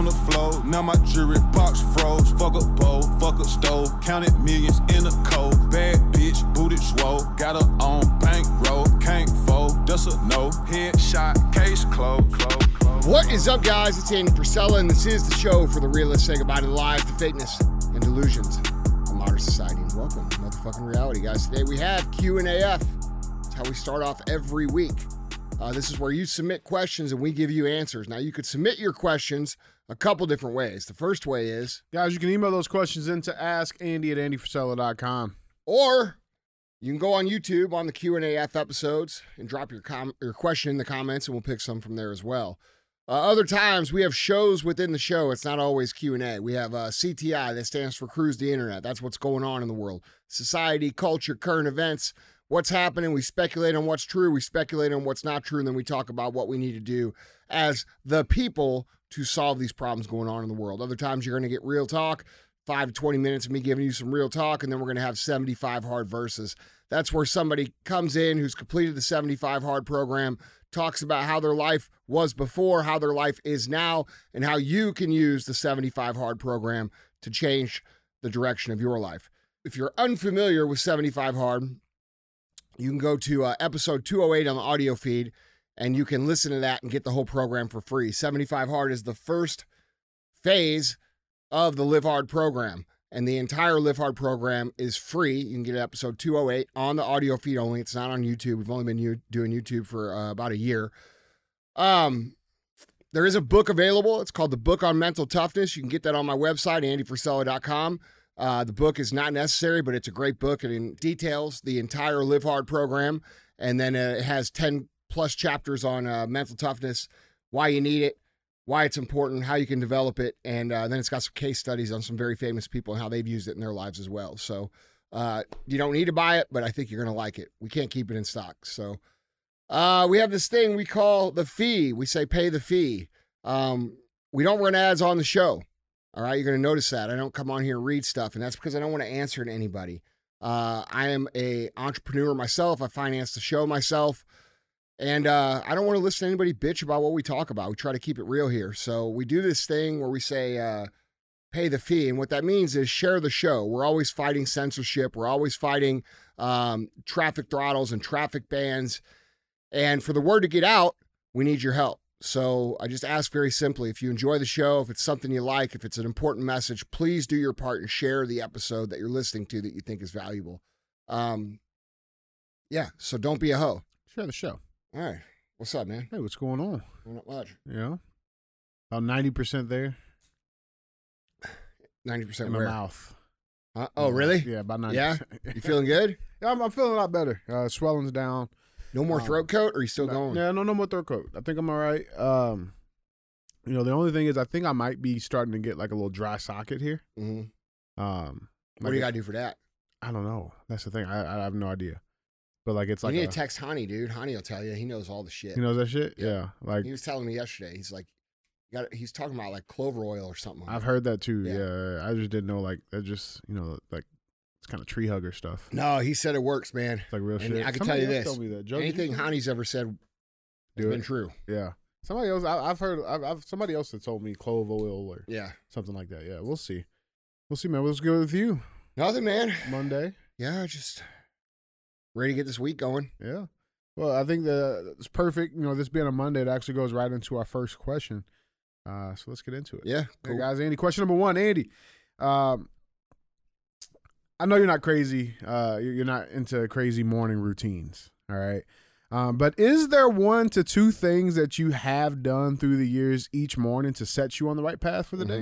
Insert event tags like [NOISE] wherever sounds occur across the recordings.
on the floor. Now my jewelry box froze. Fuck a bowl, fuck a stove. Counted millions in a cold. Bad bitch, booted swole. Got her on bankroll. Can't fold, that's a no. Headshot, case closed. Close. What is up, guys? It's Andy Frisella, and this is the show for the realists say goodbye to lies, to fakeness, and delusions of modern society. And welcome to motherfucking reality, guys. Today we have Q and AF. It's how we start off every week. Uh, this is where you submit questions and we give you answers. Now, you could submit your questions a couple different ways. The first way is, Guys, you can email those questions in to askandy at andyfrisella.com. or you can go on YouTube on the Q and AF episodes and drop your com- your question in the comments, and we'll pick some from there as well. Uh, other times we have shows within the show. It's not always Q and A. We have uh, CTI that stands for Cruise the Internet. That's what's going on in the world, society, culture, current events, what's happening. We speculate on what's true. We speculate on what's not true, and then we talk about what we need to do as the people to solve these problems going on in the world. Other times you're going to get real talk, five to 20 minutes of me giving you some real talk, and then we're going to have 75 hard versus. That's where somebody comes in who's completed the 75 hard program, talks about how their life was before, how their life is now, and how you can use the 75 hard program to change the direction of your life. If you're unfamiliar with 75 hard, you can go to uh, episode 208 on the audio feed and you can listen to that and get the whole program for free. 75 Hard is the first phase of the Live Hard program, and the entire Live Hard program is free. You can get episode 208 on the audio feed only. It's not on YouTube. We've only been doing YouTube for uh, about a year. Um, there is a book available. It's called The Book on Mental Toughness. You can get that on my website, andyfrisella.com. Uh, the book is not necessary, but it's a great book. and It details the entire Live Hard program. And then uh, it has 10 plus chapters on uh, mental toughness, why you need it, why it's important, how you can develop it. And uh, then it's got some case studies on some very famous people and how they've used it in their lives as well. So uh, you don't need to buy it, but I think you're going to like it. We can't keep it in stock. So uh, we have this thing we call the fee. We say pay the fee. Um, we don't run ads on the show. All right, you're going to notice that I don't come on here and read stuff, and that's because I don't want to answer to anybody. Uh, I am a entrepreneur myself. I finance the show myself, and uh, I don't want to listen to anybody bitch about what we talk about. We try to keep it real here, so we do this thing where we say uh, pay the fee, and what that means is share the show. We're always fighting censorship. We're always fighting um, traffic throttles and traffic bans, and for the word to get out, we need your help. So I just ask very simply if you enjoy the show, if it's something you like, if it's an important message, please do your part and share the episode that you're listening to that you think is valuable. Um, yeah, so don't be a hoe. Share the show. All right. What's up, man? Hey, what's going on? Not much. Yeah. About 90% there 90% in my where? mouth. Huh? Oh, really? Yeah, about 90%. Yeah? You feeling good? [LAUGHS] yeah, I'm, I'm feeling a lot better. Uh, swelling's down. No more Um, throat coat or are you still going? Yeah, no, no more throat coat. I think I'm all right. Um, you know, the only thing is, I think I might be starting to get like a little dry socket here. hmm Um, What do you got to do for that? I don't know. That's the thing. I, I have no idea. But like, it's You like need a, to text Honey, dude. Honey will tell you. He knows all the shit. you know that shit. Yeah. Yeah, like he was telling me yesterday. He's like, you got. He's talking about like clover oil or something. I've heard that too. Yeah. Yeah. I just didn't know like that. Just you know like it's kind of tree hugger stuff. No, he said it works, man. It's like real And shit. I can Somebody tell you this. That. Joe, you Anything? Honey's ever said has been it. true. Yeah. Somebody else. I, I've heard. I've, I've somebody else that told me clove oil or Yeah. something like that. Yeah. We'll see. We'll see, man. What's good with you? Nothing, man. Monday. Yeah, just ready to get this week going. Yeah. Well, I think that it's perfect. You know, this being a Monday, it actually goes right into our first question. Uh, so let's get into it. Yeah, Hey, guys, Andy. Question number one, Andy. Um, I know you're not crazy. Uh, you're not into crazy morning routines. All right. Um, but is there one to two things that you have done through the years each morning to set you on the right path for the day?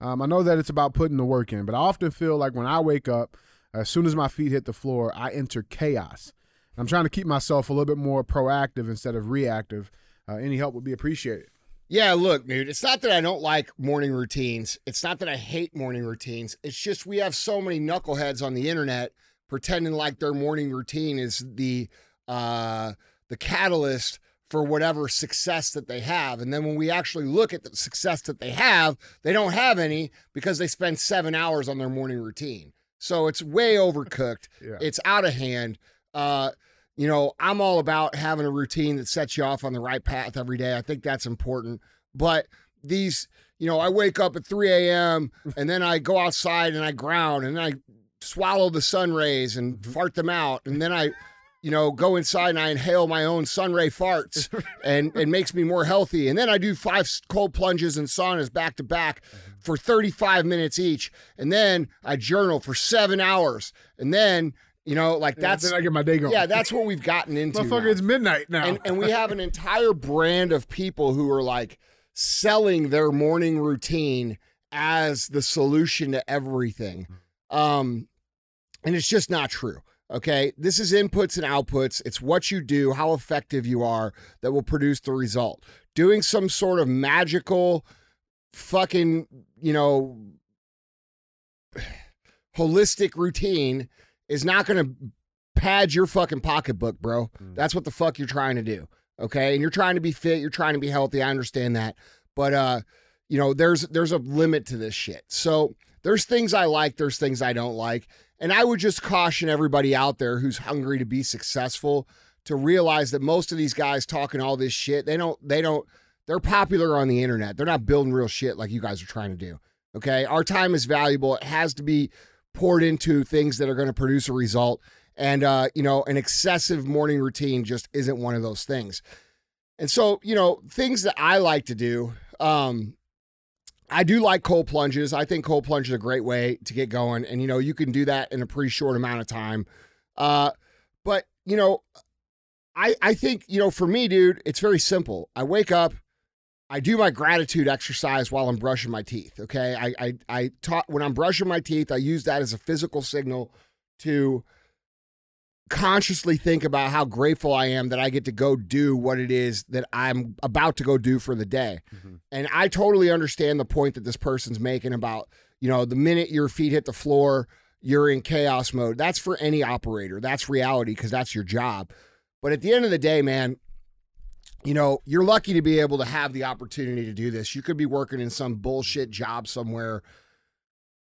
Mhm. Um, I know that it's about putting the work in, but I often feel like when I wake up, as soon as my feet hit the floor, I enter chaos. I'm trying to keep myself a little bit more proactive instead of reactive. Uh, any help would be appreciated. Yeah, look, dude, it's not that I don't like morning routines. It's not that I hate morning routines. It's just we have so many knuckleheads on the internet pretending like their morning routine is the uh the catalyst for whatever success that they have. And then when we actually look at the success that they have, they don't have any because they spend 7 hours on their morning routine. So it's way overcooked. [LAUGHS] Yeah. It's out of hand. Uh you know, I'm all about having a routine that sets you off on the right path every day. I think that's important. But these, you know, I wake up at 3 a.m. [LAUGHS] and then I go outside and I ground and then I swallow the sun rays and fart them out. And then I, you know, go inside and I inhale my own sun ray farts [LAUGHS] and it makes me more healthy. And then I do five cold plunges and saunas back to back for 35 minutes each. And then I journal for seven hours. And then, you know, like that's, then I get my day going. yeah, that's what we've gotten [LAUGHS] into. motherfucker. now It's midnight now. and, and we [LAUGHS] have an entire brand of people who are like selling their morning routine as the solution to everything um and it's just not true okay this is inputs and outputs it's what you do how effective you are that will produce the result doing some sort of magical fucking you know [SIGHS] holistic routine is not going to pad your fucking pocketbook, bro. That's what the fuck you're trying to do. Okay? And you're trying to be fit, you're trying to be healthy. I understand that. But uh, you know, there's there's a limit to this shit. So there's things I like, there's things I don't like. And I would just caution everybody out there who's hungry to be successful to realize that most of these guys talking all this shit, they don't they don't they're popular on the internet. They're not building real shit like you guys are trying to do. Okay? Our time is valuable. It has to be poured into things that are going to produce a result. And, uh, you know, an excessive morning routine just isn't one of those things. And so, you know, things that I like to do, um, I do like cold plunges. I think cold plunge is a great way to get going. And, you know, you can do that in a pretty short amount of time. Uh, but, you know, I, I think, you know, for me, dude, it's very simple. I wake up, I do my gratitude exercise while I'm brushing my teeth. Okay. I, I, I taught when I'm brushing my teeth, I use that as a physical signal to consciously think about how grateful I am that I get to go do what it is that I'm about to go do for the day. Mm-hmm. And I totally understand the point that this person's making about, you know, the minute your feet hit the floor, you're in chaos mode. That's for any operator. That's reality because that's your job. But at the end of the day, man, you know, you're lucky to be able to have the opportunity to do this. You could be working in some bullshit job somewhere,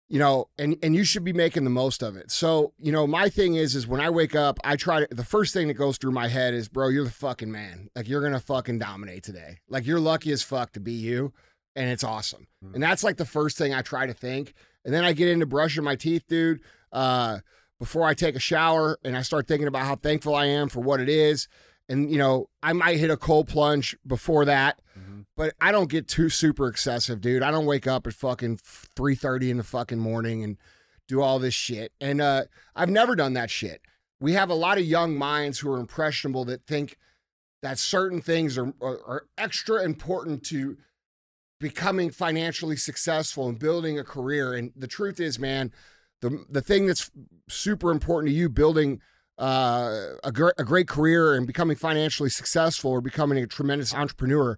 you know, and and you should be making the most of it. So, you know, my thing is is when I wake up, I try to the first thing that goes through my head is, bro, you're the fucking man. Like you're to fucking dominate today. Like you're lucky as fuck to be you, and it's awesome. And that's like the first thing I try to think. And then I get into brushing my teeth, dude. Uh before I take a shower and I start thinking about how thankful I am for what it is. And you know, I might hit a cold plunge before that, but I don't get too super excessive, dude. I don't wake up at fucking three thirty in the fucking morning and do all this shit. And uh, I've never done that shit. We have a lot of young minds who are impressionable that think that certain things are, are, are extra important to becoming financially successful and building a career. And the truth is, man, the the thing that's super important to you building uh, a, gr- a great career and becoming financially successful or becoming a tremendous entrepreneur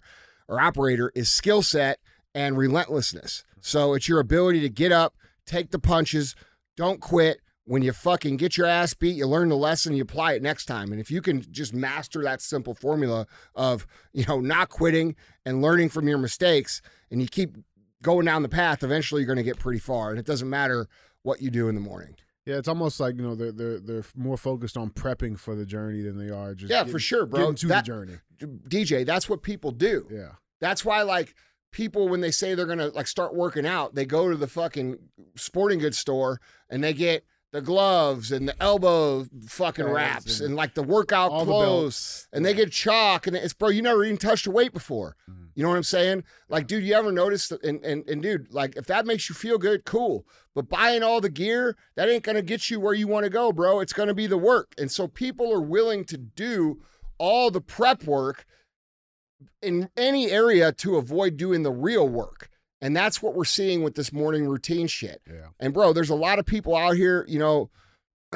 or operator is skill set and relentlessness. So it's your ability to get up, take the punches, don't quit. When you fucking get your ass beat, you learn the lesson, you apply it next time. And if you can just master that simple formula of, you know, not quitting and learning from your mistakes and you keep going down the path, eventually you're going to get pretty far. And it doesn't matter what you do in the morning. Yeah, it's almost like you know they're they're they're more focused on prepping for the journey than they are just Yeah, getting- for sure, bro. To That- the journey. DJ, that's what people do. Yeah, That's why, like, people when they say they're gonna like start working out, they go to the fucking sporting goods store and they get the gloves and the elbow fucking wraps and and, like the workout the clothes, belts. and they get chalk and it's bro, you never even touched a weight before. Mhm. You know what I'm saying? Like, dude, you ever notice? that- And and and dude, like, if that makes you feel good, cool. But buying all the gear, that ain't gonna get you where you want to go, bro. It's gonna be the work. And so people are willing to do all the prep work in any area to avoid doing the real work. And that's what we're seeing with this morning routine shit. yeah. And bro, there's a lot of people out here, you know, [CLEARS THROAT]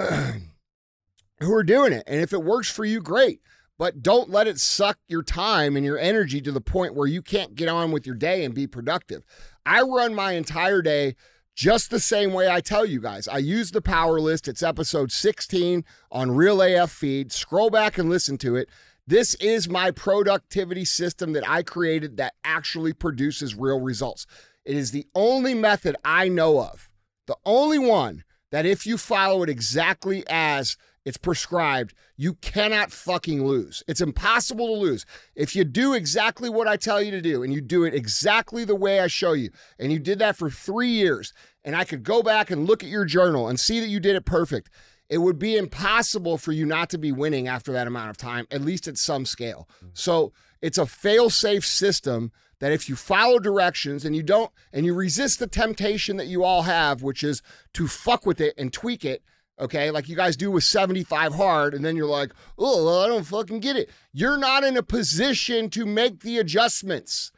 who are doing it. And if it works for you, great. But don't let it suck your time and your energy to the point where you can't get on with your day and be productive. I run my entire day just the same way I tell you guys. I use the power list. It's episode 16 on Real AF feed. Scroll back and listen to it. This is my productivity system that I created that actually produces real results. It is the only method I know of, the only one that if you follow it exactly as It's prescribed. You cannot fucking lose. It's impossible to lose. If you do exactly what I tell you to do and you do it exactly the way I show you, and you did that for three years, and I could go back and look at your journal and see that you did it perfect, it would be impossible for you not to be winning after that amount of time, at least at some scale. Mm-hmm. So it's a fail safe system that if you follow directions and you don't, and you resist the temptation that you all have, which is to fuck with it and tweak it, okay, like you guys do with 75 hard, and then you're like, oh, well, I don't fucking get it. You're not in a position to make the adjustments.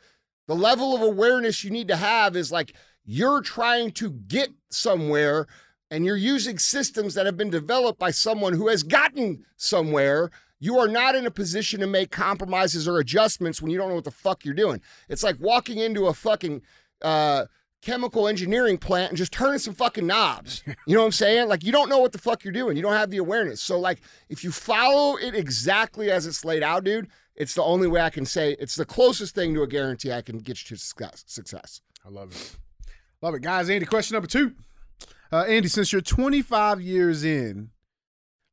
The level of awareness you need to have is like you're trying to get somewhere and you're using systems that have been developed by someone who has gotten somewhere. You are not in a position to make compromises or adjustments when you don't know what the fuck you're doing. It's like walking into a fucking uh, chemical engineering plant and just turning some fucking knobs. You know what I'm saying? Like you don't know what the fuck you're doing. You don't have the awareness. So like if you follow it exactly as it's laid out, dude, it's the only way I can say it's the closest thing to a guarantee I can get you to success. success. I love it. Love it. Guys, Andy, question number two. Uh, Andy, since you're 25 years in,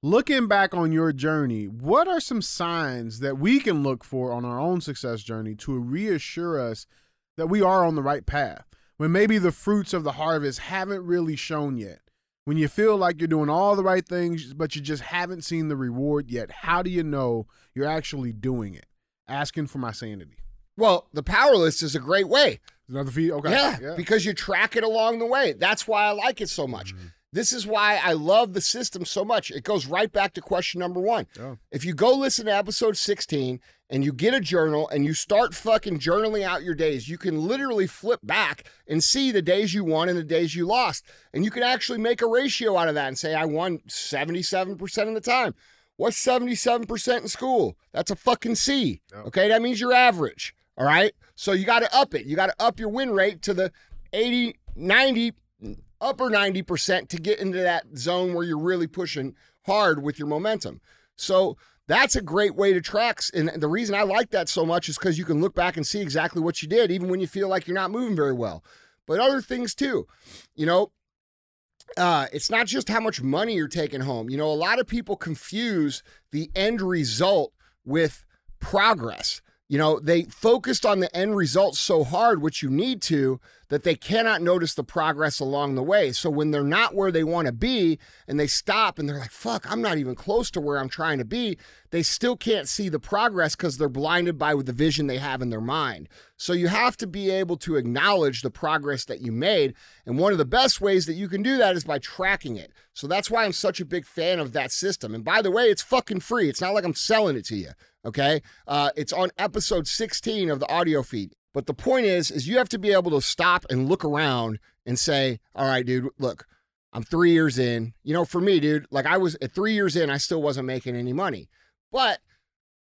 looking back on your journey, what are some signs that we can look for on our own success journey to reassure us that we are on the right path? When maybe the fruits of the harvest haven't really shown yet. When you feel like you're doing all the right things, but you just haven't seen the reward yet, how do you know you're actually doing it? Asking for my sanity. Well, the power list is a great way. Another feed? Okay. Yeah, because you track it along the way. That's why I like it so much. Mm-hmm. This is why I love the system so much. It goes right back to question number one. Oh. If you go listen to episode 16 and you get a journal and you start fucking journaling out your days, you can literally flip back and see the days you won and the days you lost. And you can actually make a ratio out of that and say, I won 77% of the time. What's 77% in school? That's a fucking C. Yep. Okay, that means you're average. All right. So you got to up it. You got to up your win rate to the 80, 90, upper 90% to get into that zone where you're really pushing hard with your momentum. So that's a great way to track. And the reason I like that so much is because you can look back and see exactly what you did, even when you feel like you're not moving very well. But other things too, you know, uh, it's not just how much money you're taking home. You know, a lot of people confuse the end result with progress. You know, they focused on the end result so hard, which you need to, that they cannot notice the progress along the way. So when they're not where they want to be and they stop and they're like, fuck, I'm not even close to where I'm trying to be, they still can't see the progress because they're blinded by the vision they have in their mind. So you have to be able to acknowledge the progress that you made. And one of the best ways that you can do that is by tracking it. So that's why I'm such a big fan of that system. And by the way, it's fucking free. It's not like I'm selling it to you. Okay. Uh, it's on episode 16 of the audio feed. But the point is, is you have to be able to stop and look around and say, all right, dude, look, I'm three years in. You know, for me, dude, like I was at three years in, I still wasn't making any money. But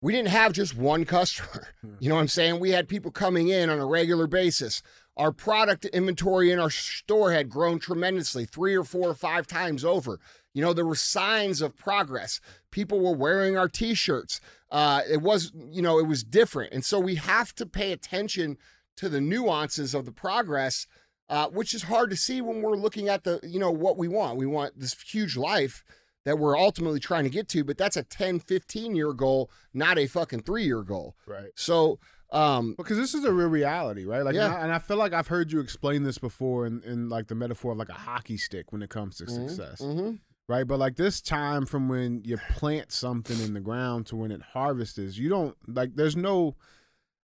we didn't have just one [LAUGHS] customer. You know what I'm saying? We had people coming in on a regular basis. Our product inventory in our store had grown tremendously, three or four or five times over. You know, there were signs of progress. People were wearing our t shirts. Uh, it was, you know, it was different. And so we have to pay attention to the nuances of the progress, uh, which is hard to see when we're looking at the, you know, what we want. We want this huge life that we're ultimately trying to get to, but that's a 10, 15 year goal, not a fucking three year goal. Right. So, um, Because this is a real reality, right? Like, Yeah. and, I, and I feel like I've heard you explain this before in, in like the metaphor of like a hockey stick when it comes to Mhm, success, mhm. right? But like this time from when you plant something in the ground to when it harvests, you don't like. There's no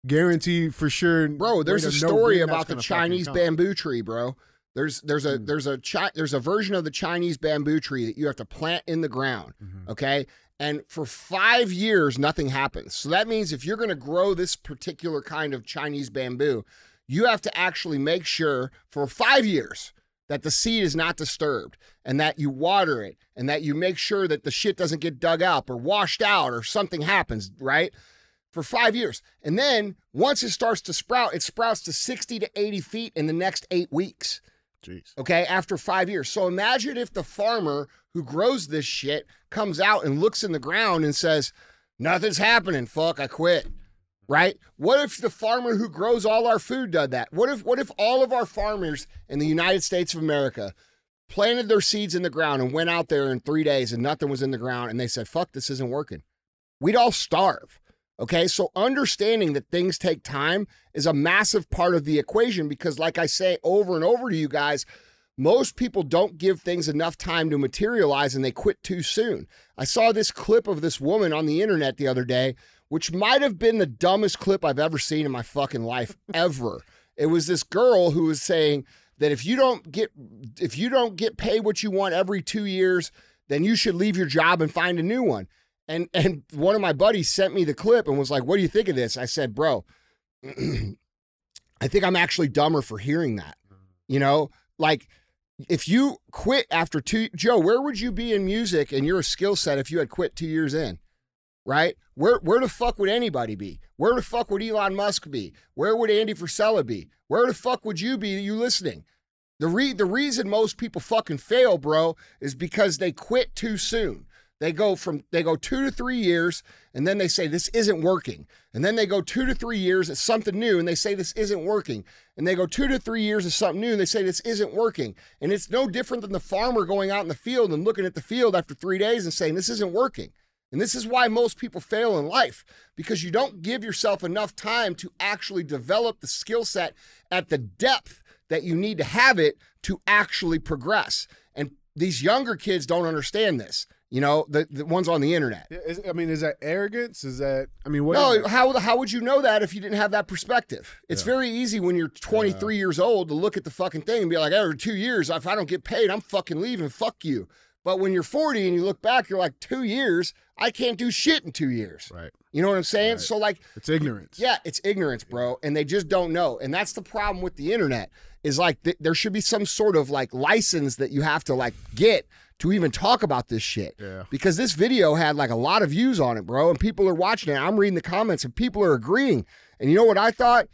guarantee for sure, bro, there's a story about the Chinese bamboo tree, bro. There's there's a Mm. there's a chi- there's a version of the Chinese bamboo tree that you have to plant in the ground. Mhm. Okay. And for five years, nothing happens. So that means if you're going to grow this particular kind of Chinese bamboo, you have to actually make sure for five years that the seed is not disturbed and that you water it and that you make sure that the shit doesn't get dug up or washed out or something happens, right? For five years. And then once it starts to sprout, it sprouts to 60 to 80 feet in the next eight weeks Jeez. okay, after five years. So imagine if the farmer who grows this shit comes out and looks in the ground and says, Nothing's happening, fuck, I quit. Right? What if the farmer who grows all our food did that? What if what if all of our farmers in the United States of America planted their seeds in the ground and went out there in three days and nothing was in the ground and they said, fuck, this isn't working. We'd all starve. Okay. So understanding that things take time is a massive part of the equation because, like I say over and over to you guys, most people don't give things enough time to materialize and they quit too soon. I saw this clip of this woman on the internet the other day, which might have been the dumbest clip I've ever seen in my fucking life [LAUGHS] ever. It was this girl who was saying that if you don't get if you don't get paid what you want every 2 years, then you should leave your job and find a new one. And and one of my buddies sent me the clip and was like, "What do you think of this?" I said, "Bro, [CLEARS THROAT] I think I'm actually dumber for hearing that." You know, like if you quit after two, Joe, where would you be in music and your skill set if you had quit two years in? Right? Where where the fuck would anybody be? Where the fuck would Elon Musk be? Where would Andy Frisella be? Where the fuck would you be? You listening? The re- the reason most people fucking fail, bro, is because they quit too soon. They go from they go two to three years, and then they say this isn't working, and then they go two to three years at something new, and they say this isn't working, and they go two to three years of something new, and they say this isn't working, and it's no different than the farmer going out in the field and looking at the field after three days and saying this isn't working. And this is why most people fail in life because you don't give yourself enough time to actually develop the skill set at the depth that you need to have it to actually progress. And these younger kids don't understand this. You know, the, the ones on the internet. Is, I mean, is that arrogance? Is that I mean, what? No, how how would you know that if you didn't have that perspective? It's yeah. very easy when you're 23 yeah. years old to look at the fucking thing and be like, every two years, if I don't get paid, I'm fucking leaving. Fuck you. But when you're 40 and you look back, you're like, two years, I can't do shit in two years. Right. You know what I'm saying? Right. So like, it's ignorance. Yeah, it's ignorance, bro, and they just don't know. And that's the problem with the internet. Is like th- there should be some sort of like license that you have to like get to even talk about this shit. Yeah. Because this video had like a lot of views on it, bro, and people are watching it. I'm reading the comments and people are agreeing. And you know what I thought?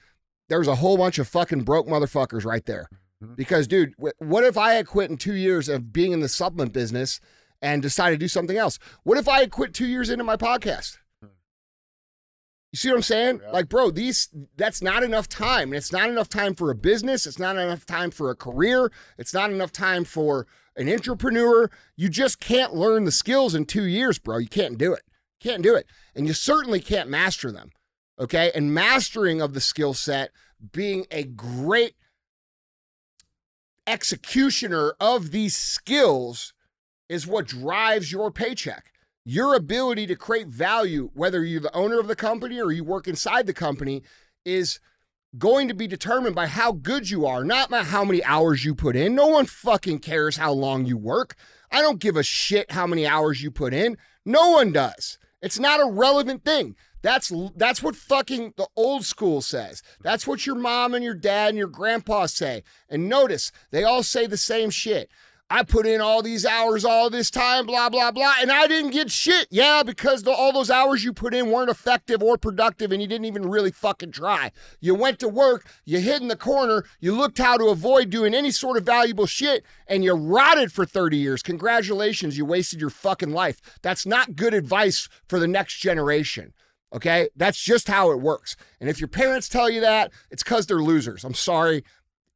There's a whole bunch of fucking broke motherfuckers right there. Mm-hmm. Because, dude, what if I had quit in two years of being in the supplement business and decided to do something else? What if I had quit two years into my podcast? You see what I'm saying? Yeah. Like, bro, these that's not enough time. And it's not enough time for a business. It's not enough time for a career. It's not enough time for an entrepreneur, you just can't learn the skills in two years, bro. You can't do it. Can't do it. And you certainly can't master them. Okay. And mastering of the skill set, being a great executioner of these skills is what drives your paycheck. Your ability to create value, whether you're the owner of the company or you work inside the company, is going to be determined by how good you are, not by how many hours you put in. No one fucking cares how long you work. I don't give a shit how many hours you put in. No one does. It's not a relevant thing. That's that's what fucking the old school says. That's what your mom and your dad and your grandpa say. And notice, they all say the same shit. I put in all these hours all this time, blah, blah, blah, and I didn't get shit. Yeah, because the, all those hours you put in weren't effective or productive and you didn't even really fucking try. You went to work, you hid in the corner, you looked how to avoid doing any sort of valuable shit, and you rotted for 30 years. Congratulations, you wasted your fucking life. That's not good advice for the next generation. Okay? That's just how it works. And if your parents tell you that, it's because they're losers. I'm sorry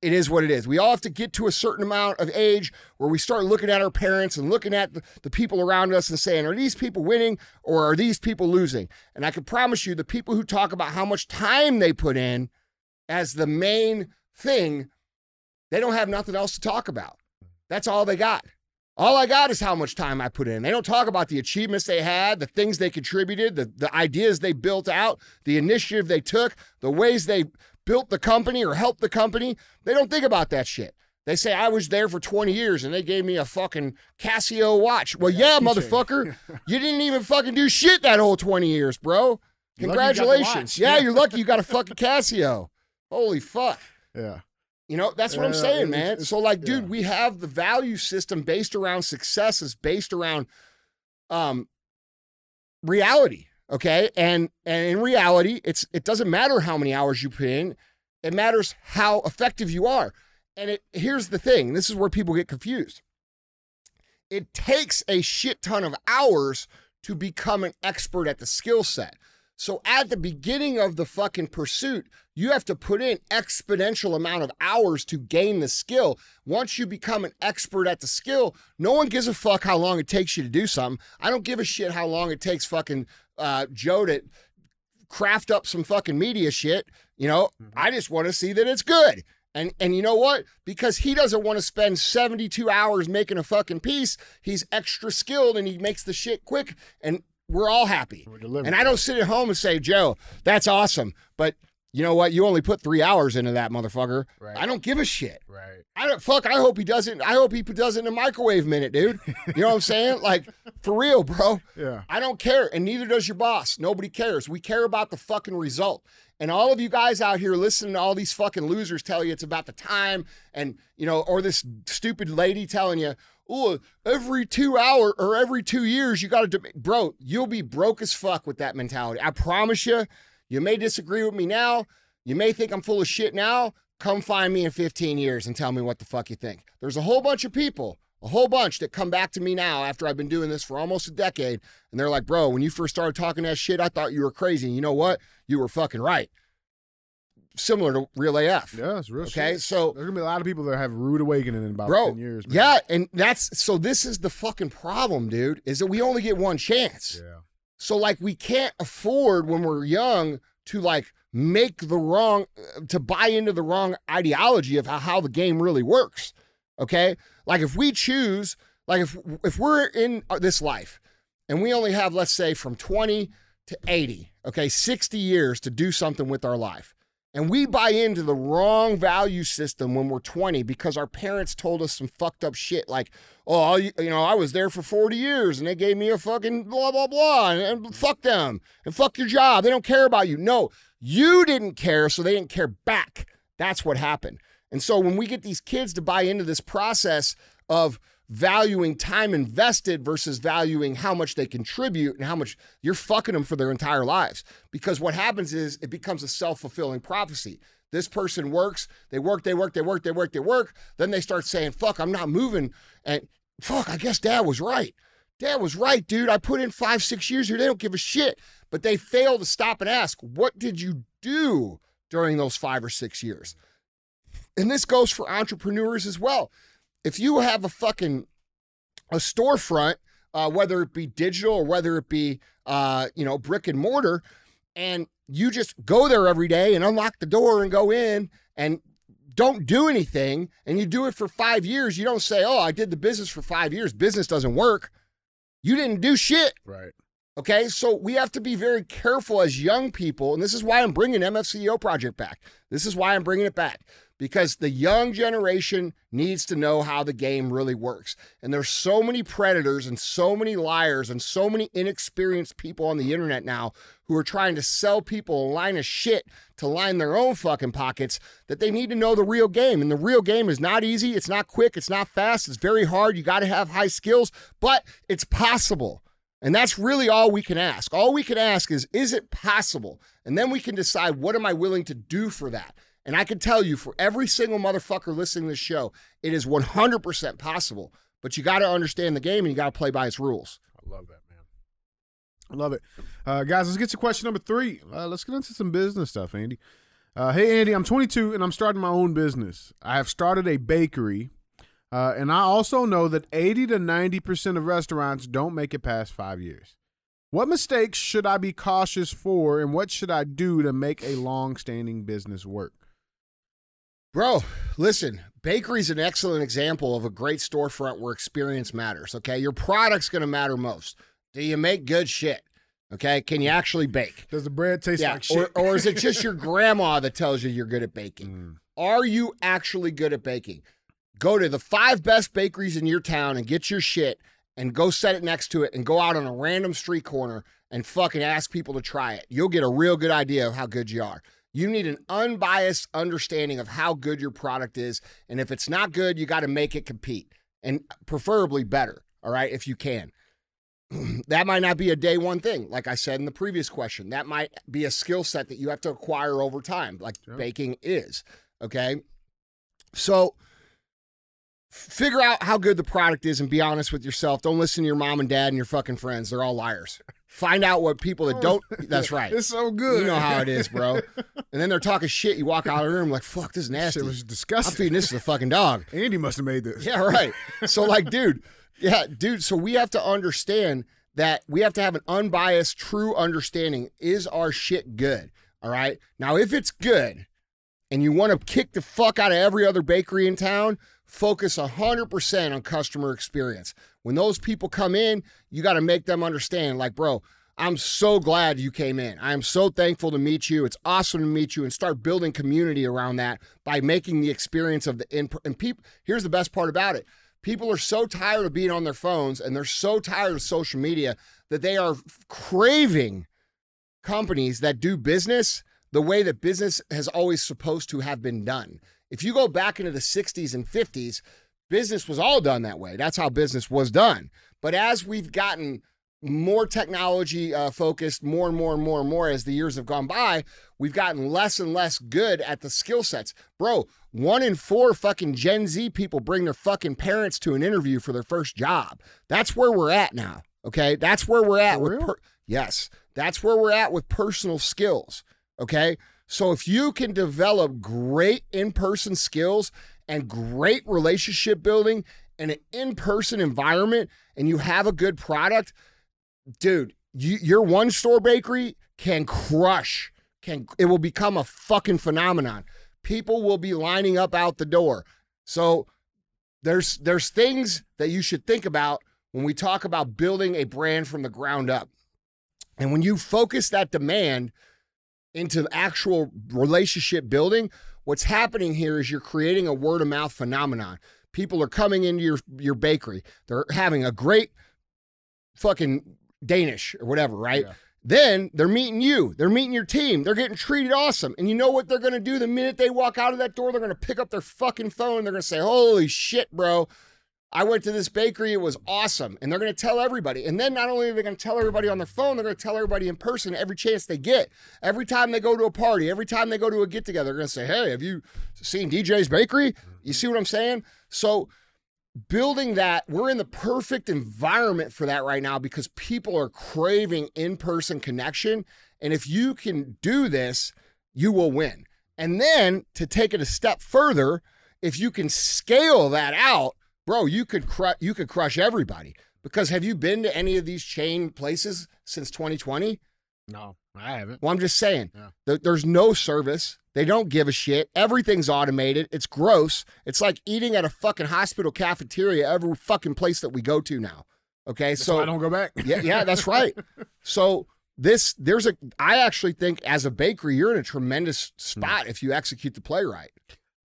it is what it is. We all have to get to a certain amount of age where we start looking at our parents and looking at the, people around us and saying, are these people winning or are these people losing? And I can promise you, the people who talk about how much time they put in as the main thing, they don't have nothing else to talk about. That's all they got. All I got is how much time I put in. They don't talk about the achievements they had, the things they contributed, the, the ideas they built out, the initiative they took, the ways they built the company or helped the company, they don't think about that shit. They say I was there for 20 years and they gave me a fucking Casio watch. Well, yeah, motherfucker. [LAUGHS] you didn't even fucking do shit that whole 20 years, bro. Congratulations. [LAUGHS] You yeah, you're lucky you got a fucking Casio. Holy fuck. Yeah. You know, that's what I'm saying, man. So, like, dude, yeah. we have the value system based around success is based around um reality. Okay. And and in reality, it's it doesn't matter how many hours you put in, it matters how effective you are. And it here's the thing, this is where people get confused. It takes a shit ton of hours to become an expert at the skill set. So at the beginning of the fucking pursuit, you have to put in exponential amount of hours to gain the skill. Once you become an expert at the skill, no one gives a fuck how long it takes you to do something. I don't give a shit how long it takes fucking uh, Joe to craft up some fucking media shit. You know, I just want to see that it's good. And and you know what? Because he doesn't want to spend 72 hours making a fucking piece, he's extra skilled and he makes the shit quick and we're all happy. We're. And I don't sit at home and say, "Joe, that's awesome." But you know what? You only put 3 hours into that motherfucker. Right. I don't give a shit. Right. I don't fuck. I hope he doesn't. I hope he does it in a microwave minute, dude. You know what I'm saying? [LAUGHS] Like for real, bro. Yeah. I don't care, and neither does your boss. Nobody cares. We care about the fucking result. And all of you guys out here listening to all these fucking losers tell you it's about the time, and you know, or this stupid lady telling you, "Oh, every two hour or every two years you got to," bro. You'll be broke as fuck with that mentality. I promise you. You may disagree with me now. You may think I'm full of shit now. Come find me in 15 years and tell me what the fuck you think. There's a whole bunch of people, a whole bunch that come back to me now after I've been doing this for almost a decade. And they're like, bro, when you first started talking that shit, I thought you were crazy. And you know what? You were fucking right. Similar to Real AF. Yeah, it's real Okay. shit. So, There's gonna be a lot of people that have rude awakening in about bro, ten years. Man. yeah. And that's so this is the fucking problem, dude, is that we only get one chance. Yeah. So like we can't afford when we're young to like make the wrong uh, to buy into the wrong ideology of how, how the game really works. Okay? Like if we choose like if if we're in uh, this life and we only have let's say from 20 to 80, okay, 60 years to do something with our life. And we buy into the wrong value system when we're 20 because our parents told us some fucked up shit like, oh, you, know, I was there for 40 years and they gave me a fucking blah, blah, blah, and, and fuck them and fuck your job. They don't care about you. No, you didn't care, so they didn't care back. That's what happened. And so when we get these kids to buy into this process of valuing time invested versus valuing how much they contribute and how much you're fucking them for their entire lives. Because what happens is it becomes a self fulfilling prophecy. This person works, they work, they work, they work, they work, they work. Then they start saying, fuck, I'm not moving. And fuck, I guess dad was right. Dad was right, dude. I put in five, six years here. They don't give a shit. But they fail to stop and ask, what did you do during those five or six years? And this goes for entrepreneurs as well if you have a fucking a storefront, uh, whether it be digital or whether it be uh, you know brick and mortar, and you just go there every day and unlock the door and go in and don't do anything, and you do it for five years, you don't say, "Oh, I did the business for five years. Business doesn't work." You didn't do shit. Right. Okay, so we have to be very careful as young people, and this is why I'm bringing MFCEO project back. This is why I'm bringing it back because the young generation needs to know how the game really works. And there's so many predators and so many liars and so many inexperienced people on the internet now who are trying to sell people a line of shit to line their own fucking pockets that they need to know the real game. And the real game is not easy, it's not quick, it's not fast, it's very hard. You got to have high skills, but it's possible. And that's really all we can ask. All we can ask is, is it possible? And then we can decide, what am I willing to do for that? And I can tell you, for every single motherfucker listening to this show, it is 100% possible. But you got to understand the game and you got to play by its rules. I love that, man. I love it. Uh, guys, let's get to question number three. Uh, let's get into some business stuff, Andy. Uh, hey, Andy, I'm 22 and I'm starting my own business. I have started a bakery uh, and I also know that 80 to 90% of restaurants don't make it past five years. What mistakes should I be cautious for, and what should I do to make a long standing business work? Bro, listen, bakery's an excellent example of a great storefront where experience matters. Okay. Your product's going to matter most. Do you make good shit? Okay. Can you actually bake? Does the bread taste yeah. like shit? Or, or is it just your [LAUGHS] grandma that tells you you're good at baking? Mm. Are you actually good at baking? Go to the five best bakeries in your town and get your shit and go set it next to it and go out on a random street corner and fucking ask people to try it. You'll get a real good idea of how good you are. You need an unbiased understanding of how good your product is. And if it's not good, you got to make it compete and preferably better. All right, if you can. [CLEARS THROAT] that might not be a day one thing, like I said in the previous question. That might be a skill set that you have to acquire over time, like Sure. baking is. Okay. So, figure out how good the product is and be honest with yourself. Don't listen to your mom and dad and your fucking friends. They're all liars. Find out what people that oh, don't. [LAUGHS] That's right. It's so good. You know how it is, bro. [LAUGHS] And then they're talking shit. You walk out of the room like, fuck, this is nasty. Shit was disgusting. I'm feeding this to the fucking dog. [LAUGHS] Andy must have made this. Yeah, right. So, like, dude, yeah, dude. So we have to understand that we have to have an unbiased, true understanding. Is our shit good? All right. Now, if it's good and you want to kick the fuck out of every other bakery in town, focus 100% on customer experience. When those people come in, you got to make them understand, like, bro, I'm so glad you came in. I am so thankful to meet you. It's awesome to meet you and start building community around that by making the experience of the in and people here's the best part about it. People are so tired of being on their phones and they're so tired of social media that they are craving companies that do business the way that business has always supposed to have been done. If you go back into the 60s and 50s, business was all done that way. That's how business was done. But as we've gotten more technology uh, focused, more and more and more and more as the years have gone by, we've gotten less and less good at the skill sets. Bro, one in four fucking Gen Z people bring their fucking parents to an interview for their first job. That's where we're at now. Okay. That's where we're at For with, per- yes, that's where we're at with personal skills. Okay. So if you can develop great in person skills and great relationship building in an in person environment and you have a good product, dude, you, your one store bakery can crush. Can it will become a fucking phenomenon. People will be lining up out the door. So there's there's things that you should think about when we talk about building a brand from the ground up. And when you focus that demand into actual relationship building, what's happening here is you're creating a word of mouth phenomenon. People are coming into your your bakery. They're having a great fucking Danish or whatever, right? Yeah. Then they're meeting you. They're meeting your team. They're getting treated awesome. And you know what they're going to do the minute they walk out of that door? They're going to pick up their fucking phone. And they're going to say, Holy shit, bro. I went to this bakery. It was awesome. And they're going to tell everybody. And then not only are they going to tell everybody on their phone, they're going to tell everybody in person every chance they get. Every time they go to a party, every time they go to a get together, they're going to say, Hey, have you seen DJ's Bakery? You see what I'm saying? So, building that, we're in the perfect environment for that right now because people are craving in person connection. And if you can do this, you will win. And then to take it a step further, if you can scale that out, bro, you could cru- you could crush everybody. Because have you been to any of these chain places since 2020? No, I haven't. Well, I'm just saying, Yeah. th- there's no service. They don't give a shit. Everything's automated. It's gross. It's like eating at a fucking hospital cafeteria every fucking place that we go to now. Okay, That's so I don't go back. yeah, yeah, that's right. [LAUGHS] So this, there's a. I actually think as a bakery, you're in a tremendous hmm. spot if you execute the play right.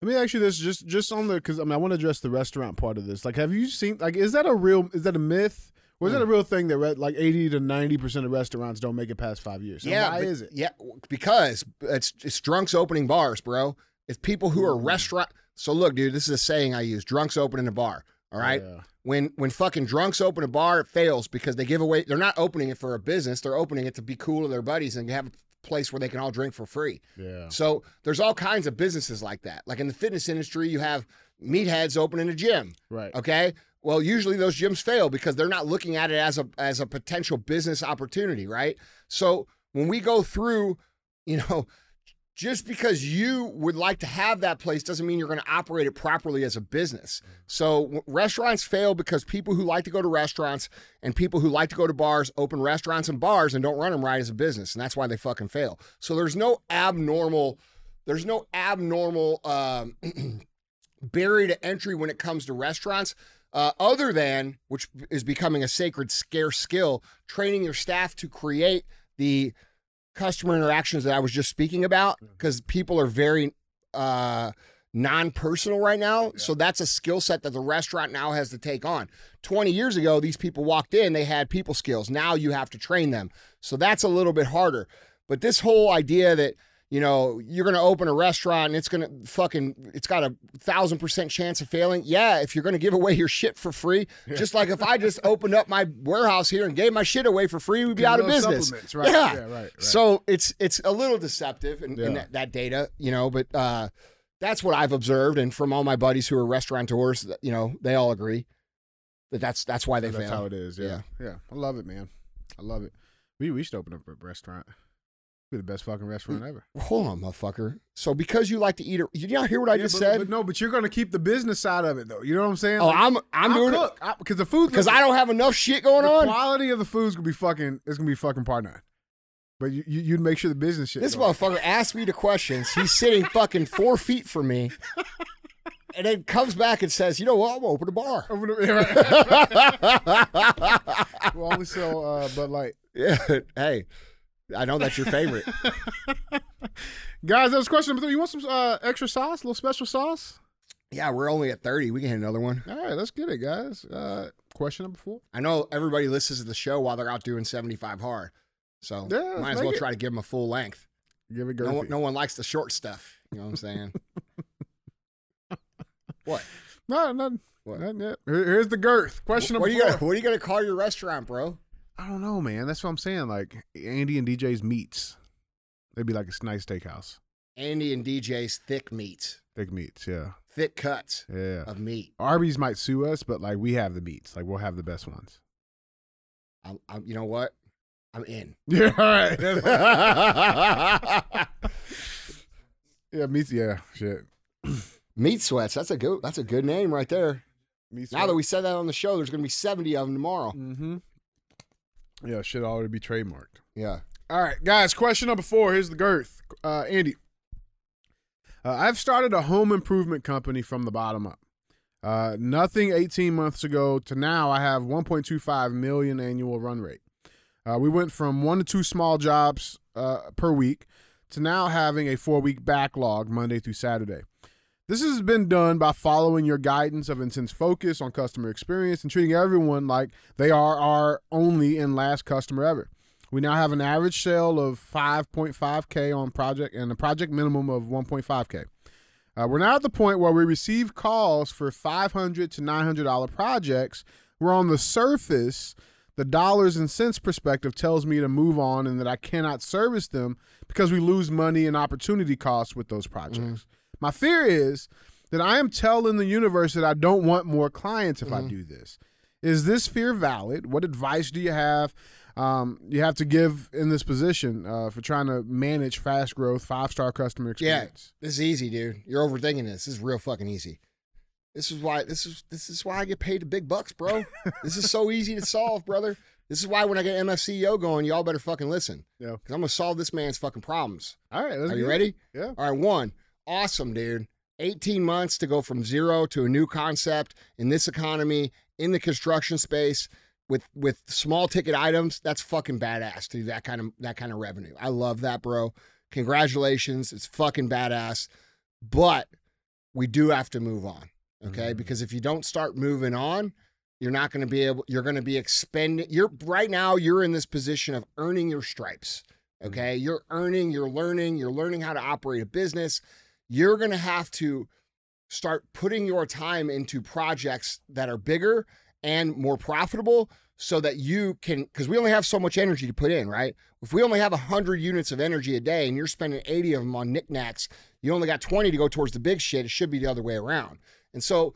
Let me ask you this, just just on the because I mean I want to address the restaurant part of this. Like, have you seen like is that a real is that a myth or is that a Mm. real thing that re- like eighty to ninety percent of restaurants don't make it past five years? Yeah, why but- is it? Yeah, because it's it's drunks opening bars, bro. It's people who are restaurant. So look, dude, this is a saying I use: drunks opening a bar. All right. Yeah. when when fucking drunks open a bar, it fails because they give away. They're not opening it for a business. They're opening it to be cool to their buddies and have a place where they can all drink for free. Yeah. So there's all kinds of businesses like that. Like in the fitness industry, you have meatheads opening a gym. Right. Okay. Well, usually those gyms fail because they're not looking at it as a as a potential business opportunity, right? So when we go through, you know, just because you would like to have that place doesn't mean you're going to operate it properly as a business. So restaurants fail because people who like to go to restaurants and people who like to go to bars open restaurants and bars and don't run them right as a business, and that's why they fucking fail. So there's no abnormal, there's no abnormal um, [CLEARS THROAT] barrier to entry when it comes to restaurants. Uh, other than which is becoming a sacred scarce skill, training your staff to create the customer interactions that I was just speaking about, because people are very uh, non-personal right now. So that's a skill set that the restaurant now has to take on. 20 years ago, these people walked in, they had people skills. Now you have to train them. So that's a little bit harder. But this whole idea that you know, you're going to open a restaurant and it's going to fucking, it's got a thousand percent chance of failing. Yeah, if you're going to give away your shit for free, just like if I just opened up my warehouse here and gave my shit away for free, we'd be out of business. right. Yeah. Yeah, right, right. So it's it's a little deceptive in, in that, that data, you know, but uh, That's what I've observed, and from all my buddies who are restaurateurs, you know, they all agree that that's that's why they That's fail. That's how it is. Yeah. yeah. I love it, man. I love it. We we should open up a restaurant. Be the best fucking restaurant ever. Hold on, motherfucker. So because you like to eat, did you not hear what I Yeah, just but, said? but no, but you're gonna keep the business side of it though. You know what I'm saying? oh, Like, I'm I'm I'll doing it cook because the food because I don't have enough shit going the on. quality of the food's gonna be fucking. It's gonna be fucking part nine. But you, you you'd make sure the business shit. This motherfucker asked me the questions. He's sitting fucking four feet from me, and then comes back and says, "You know what? I'm gonna open a bar." Open [LAUGHS] yeah, right. [LAUGHS] we only sell uh, Bud Light. yeah. Hey, I know that's your favorite. [LAUGHS] Guys, that was question number three. You want some uh, extra sauce, a little special sauce? yeah, we're only at thirty. We can hit another one. All right, let's get it, guys. Uh, question number four. I know everybody listens to the show while they're out doing seventy-five hard, so Yeah, might as well it. try to give them a full length. Give it No girthy. one, no one likes the short stuff. You know what I'm saying? [LAUGHS] what? No, nothing. What? Nothing yet. Here's the girth. Question What number are you four. gonna What are you gonna call your restaurant, bro? I don't know, man. That's what I'm saying. Like Andy and DJ's meats. They'd be like a nice steakhouse. Andy and DJ's thick meats, Thick meats, yeah. thick cuts Yeah. of meat. Arby's might sue us, but like we have the meats. Like we'll have the best ones. I'm, I'm, you know what? I'm in. [LAUGHS] Yeah, all right. [LAUGHS] [LAUGHS] yeah, meats, yeah, shit. [CLEARS THROAT] Meat sweats. That's a good. That's a good name right there. Meats. Now that we said that on the show, there's gonna be 70 of them tomorrow. Mm-hmm. Yeah, should already be trademarked. Yeah. All right, guys. Question number four. Here's the girth. Uh, Andy, uh, I've started a home improvement company from the bottom up. Uh, nothing 18 months ago to now, I have 1.25 million annual run rate. Uh, we went from one to two small jobs uh, per week to now having a four week backlog Monday through Saturday. This has been done by following your guidance of intense focus on customer experience and treating everyone like they are our only and last customer ever. We now have an average sale of 5.5K on project and a project minimum of 1.5K. Uh, we're now at the point where we receive calls for 500 to $900 projects. We're on the surface, the dollars and cents perspective tells me to move on and that I cannot service them because we lose money and opportunity costs with those projects. My fear is that I am telling the universe that I don't want more clients if I do this. Is this fear valid? What advice do you have? Um, you have to give in this position uh, for trying to manage fast growth, five star customer experience. Yeah. This is easy, dude. You're overthinking this. This is real fucking easy. This is why. This is this is why I get paid the big bucks, bro. [LAUGHS] this is so easy to solve, brother. This is why when I get MFCEO going, y'all better fucking listen. Yeah. Because I'm gonna solve this man's fucking problems. All right, Are you it. ready? Yeah. All right, one. Awesome, dude. 18 months to go from zero to a new concept in this economy, in the construction space, with with small ticket items. That's fucking badass to do that kind of that kind of revenue. I love that, bro. Congratulations. It's fucking badass. But we do have to move on. Okay. Mhm. Because if you don't start moving on, you're not going to be able, you're going to be expending, you're right now, you're in this position of earning your stripes. Okay. You're earning, you're learning, you're learning how to operate a business. You're going to have to start putting your time into projects that are bigger and more profitable so that you can because we only have so much energy to put in right? If we only have 100 units of energy a day and you're spending 80 of them on knickknacks you only got 20 to go towards the big shit it should be the other way around. And so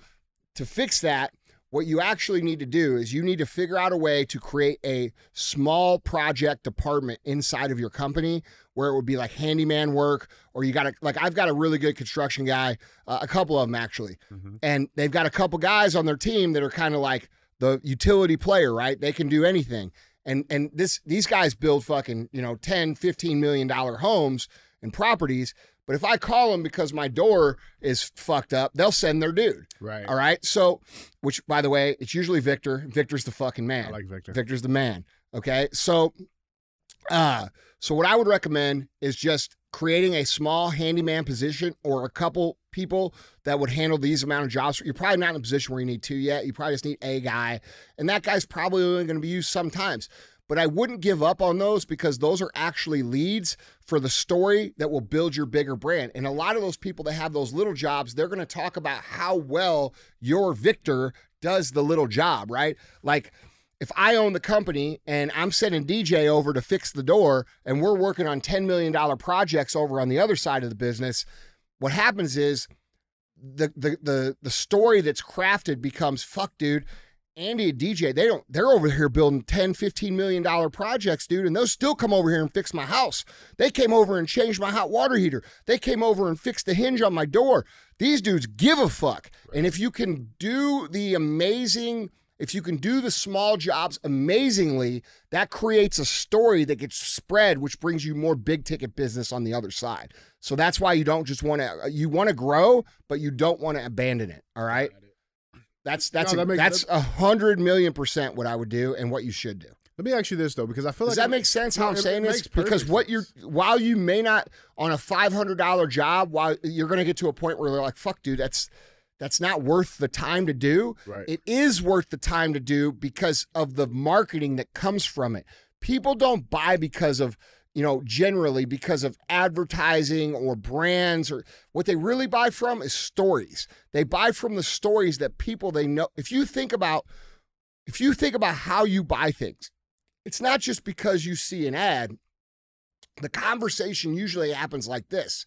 to fix that what you actually need to do is you need to figure out a way to create a small project department inside of your company where it would be like handyman work or you got to like i've got a really good construction guy uh, a couple of them actually. Mhm. and they've got a couple guys on their team that are kind of like the utility player right? They can do anything. And and this these guys build fucking you know 10 15 million dollar homes and properties but if i call them because my door is fucked up they'll send their dude Right. all right so which by the way it's usually victor victor's the fucking man I like Victor. Victor's the man. Okay. So uh so what I would recommend is just creating a small handyman position or a couple people that would handle these amount of jobs. You're probably not in a position where you need two yet. You probably just need a guy. And that guy's probably only going to be used sometimes. But I wouldn't give up on those because those are actually leads for the story that will build your bigger brand. And a lot of those people that have those little jobs, they're going to talk about how well your Victor does the little job, right? Like if I own the company and I'm sending DJ over to fix the door and we're working on $10 million projects over on the other side of the business, what happens is the the the the story that's crafted becomes fuck, dude. Andy and DJ, they don't they're over here building 10, 15 million dollar projects, dude, and those still come over here and fix my house. They came over and changed my hot water heater. They came over and fixed the hinge on my door. These dudes give a fuck. And if you can do the amazing if you can do the small jobs amazingly, that creates a story that gets spread, which brings you more big ticket business on the other side. So that's why you don't just want to you want to grow, but you don't want to abandon it. All right. That's that's No, a, that makes- that's a hundred million percent what I would do and what you should do. Let me ask you this though, because I feel Does like that makes sense how I'm saying this? Because what you're while you may not on a five hundred dollar job, while you're gonna get to a point where they're like, fuck dude, that's that's not worth the time to do. Right. It is worth the time to do because of the marketing that comes from it. People don't buy because of, you know, generally because of advertising or brands or what they really buy from is stories. They buy from the stories that people they know. If you think about if you think about how you buy things, it's not just because you see an ad. The conversation usually happens like this.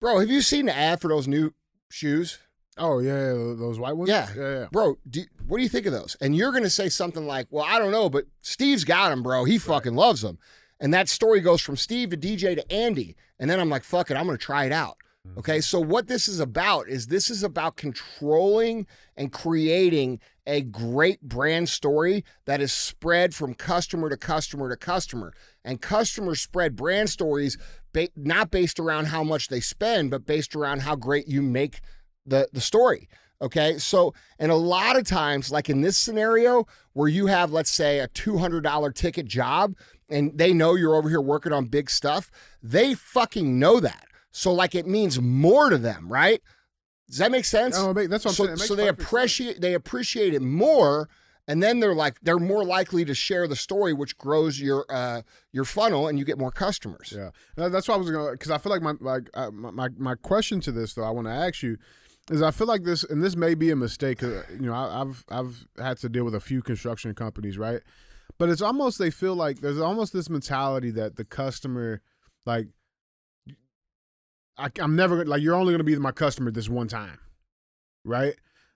Bro, have you seen the ad for those new shoes? Oh yeah, yeah, those white ones. Yeah. yeah, yeah. Bro, do, what do you think of those? And you're going to say something like, well, I don't know, but Steve's got them, bro. He fucking loves them. And that story goes from Steve to DJ to Andy. And then I'm like, fuck it, I'm going to try it out. Mm-hmm. Okay. So, what this is about is this is about controlling and creating a great brand story that is spread from customer to customer to customer. And customers spread brand stories ba- not based around how much they spend, but based around how great you make the, the story. Okay. So, and a lot of times, like in this scenario where you have, let's say, a $200 ticket job and they know you're over here working on big stuff, they fucking know that. So, like, it means more to them, right? Does that make sense? No, that's what I'm so, saying. So they appreciate they appreciate it more, and then they're like they're more likely to share the story, which grows your uh your funnel, and you get more customers. Yeah, That- that's what I was gonna because I feel like my like uh, my my my question to this though I want to ask you is I feel like this and this may be a mistake 'cause, you know I, I've I've had to deal with a few construction companies right, but it's almost they feel like there's almost this mentality that the customer like I, I'm never gonna like you're only gonna be my customer this one time, right?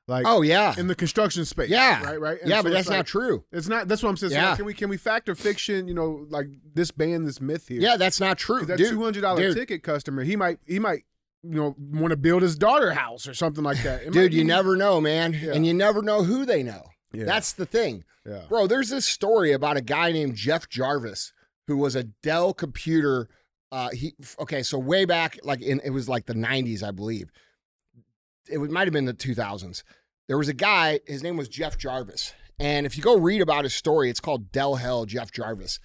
Like Oh yeah, in the construction space, Yeah. right, right, And yeah, so but that's like- not true. It's not. That's what I'm saying. So Yeah. can we can we factor fiction? You know, like this band, this myth here. Yeah, that's not true. that two hundred dollar ticket customer, he might he might you know want to build his daughter house or something like that. It Dude, you never know, man, Yeah. and you never know who they know. Yeah. That's the thing. yeah. Bro, there's this story about a guy named Jeff Jarvis who was a Dell computer. Uh, he okay, so way back, like in it was like the 90s, I believe. It might have been the 2000s. There was a guy. His name was Jeff Jarvis, and if you go read about his story, it's called Dell Hell. Jeff Jarvis.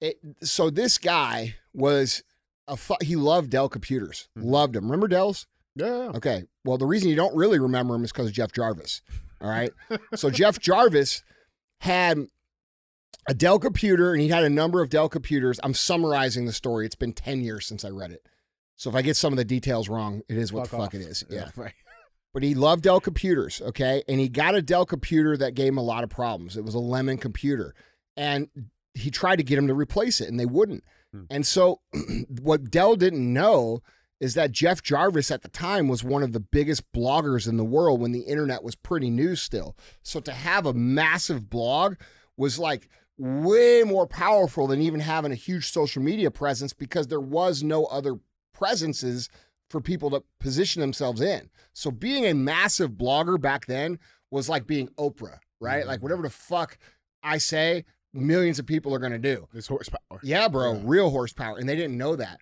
It, so this guy was a fu- he loved Dell computers, Mhm. loved them. Remember Dells? Yeah. Okay. Well, the reason you don't really remember him is because of Jeff Jarvis. All right. so Jeff Jarvis had a Dell computer and he had a number of Dell computers. I'm summarizing the story. It's been 10 years since I read it. So if I get some of the details wrong, it is what the fuck off. it is. Yeah. Right. But he loved Dell computers. Okay. And he got a Dell computer that gave him a lot of problems. It was a Lemon computer. And he tried to get him to replace it and they wouldn't. Hmm. And so [CLEARS THROAT] what Dell didn't know is that Jeff Jarvis at the time was one of the biggest bloggers in the world when the internet was pretty new still. So to have a massive blog was like way more powerful than even having a huge social media presence because there was no other presences for people to position themselves in. So being a massive blogger back then was like being Oprah, right? Mm-hmm. Like whatever the fuck I say, millions of people are going to do. This horsepower. Yeah, bro, Yeah. real horsepower. And they didn't know that.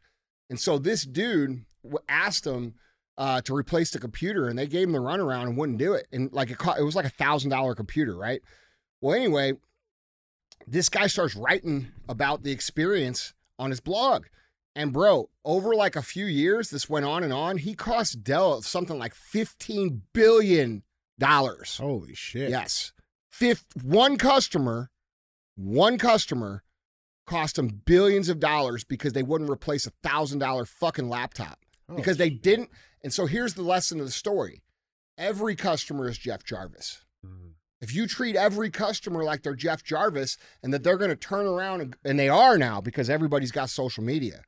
And so this dude asked him uh, to replace the computer, and they gave him the runaround and wouldn't do it. And like it, co- it was like a thousand dollar computer, right? Well, anyway, this guy starts writing about the experience on his blog. And bro, over like a few years, this went on and on. He cost Dell something like fifteen billion dollars. Holy shit. Yes. Fifth, one customer, one customer cost them billions of dollars because they wouldn't replace a thousand dollar fucking laptop Oh, because they didn't. And so here's the lesson of the story every customer is Jeff Jarvis. Mhm. If you treat every customer like they're Jeff Jarvis and that they're going to turn around and, and they are now because everybody's got social media.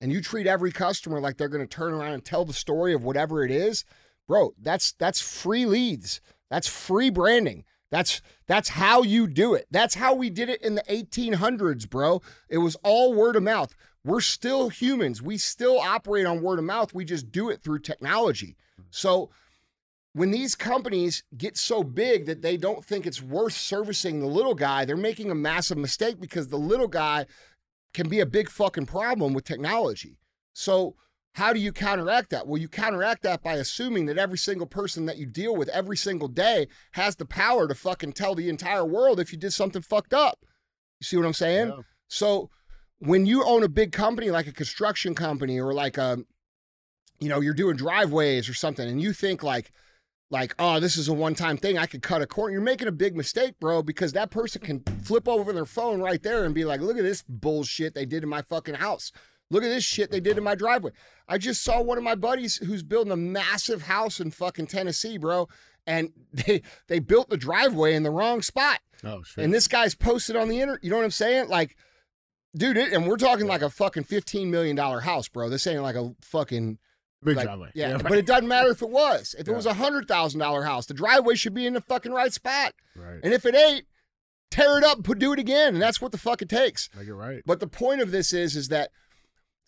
and you treat every customer like they're going to turn around and tell the story of whatever it is, bro, that's that's free leads. That's free branding. That's that's how you do it. That's how we did it in the 1800s, bro. It was all word of mouth. We're still humans. We still operate on word of mouth. We just do it through technology. So when these companies get so big that they don't think it's worth servicing the little guy, they're making a massive mistake because the little guy can be a big fucking problem with technology. So how do you counteract that? Well, you counteract that by assuming that every single person that you deal with every single day has the power to fucking tell the entire world if you did something fucked up. You see what I'm saying? Yeah. So when you own a big company like a construction company or like a you know, you're doing driveways or something and you think like like, oh, this is a one-time thing. I could cut a corner. You're making a big mistake, bro, because that person can flip over their phone right there and be like, look at this bullshit they did in my fucking house. Look at this shit they did in my driveway. I just saw one of my buddies who's building a massive house in fucking Tennessee, bro, and [LAUGHS] they they built the driveway in the wrong spot. Oh shit. And this guy's posted on the internet. You know what I'm saying? Like, dude, it, and we're talking like a fucking fifteen million dollar house, bro. This ain't like a fucking Big like, driveway. Yeah, right. but it doesn't matter if it was. If it was a hundred thousand dollar house, the driveway should be in the fucking right spot. right. And if it ain't, tear it up put do it again. And that's what the fuck it takes. Make it right. But the point of this is, is that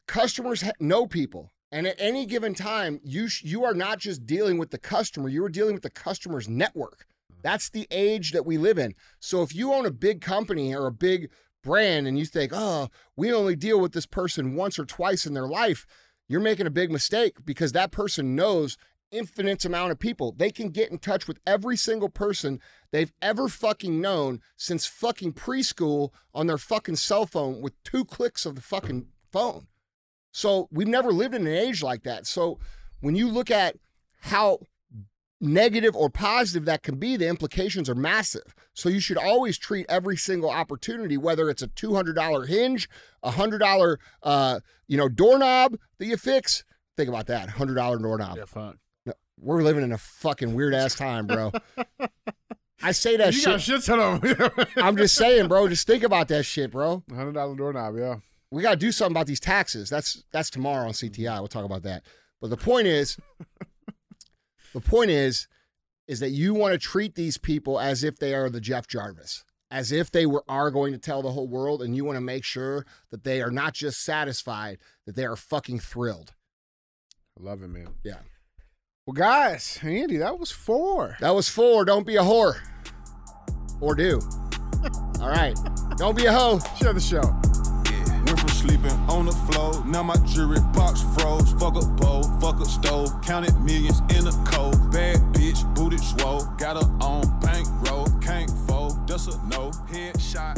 customers know people, and at any given time, you sh- you are not just dealing with the customer; you are dealing with the customer's network. Mm-hmm. That's the age that we live in. So if you own a big company or a big brand, and you think, "Oh, we only deal with this person once or twice in their life," you're making a big mistake because that person knows infinite amount of people. They can get in touch with every single person they've ever fucking known since fucking preschool on their fucking cell phone with two clicks of the fucking phone. So we've never lived in an age like that. So when you look at how negative or positive that can be, the implications are massive. So you should always treat every single opportunity, whether it's a two hundred dollar hinge, a hundred dollar uh, you know doorknob that you fix. Think about that, hundred dollar doorknob. yeah, fuck. We're living in a fucking weird ass time, bro. [LAUGHS] I say that you got shit. shit. I'm just saying, bro. Just think about that shit, bro. Hundred dollar doorknob. Yeah. We got to do something about these taxes. That's that's tomorrow on CTI. Mm-hmm. We'll talk about that. But the point is, [LAUGHS] the point is, is that you want to treat these people as if they are the Jeff Jarvis, as if they were are going to tell the whole world, and you want to make sure that they are not just satisfied, that they are fucking thrilled. I love it, man. Yeah, Well, guys, Andy, that was four. that was four. Don't be a whore, or do. [LAUGHS] All right, don't be a hoe. Share the show. Sleeping on the floor, now my jewelry box froze. Fuck a bowl, fuck a stove, counted millions in a cold. Bad bitch, booted swole, got her on bankroll, can't fold, that's a no. Headshot,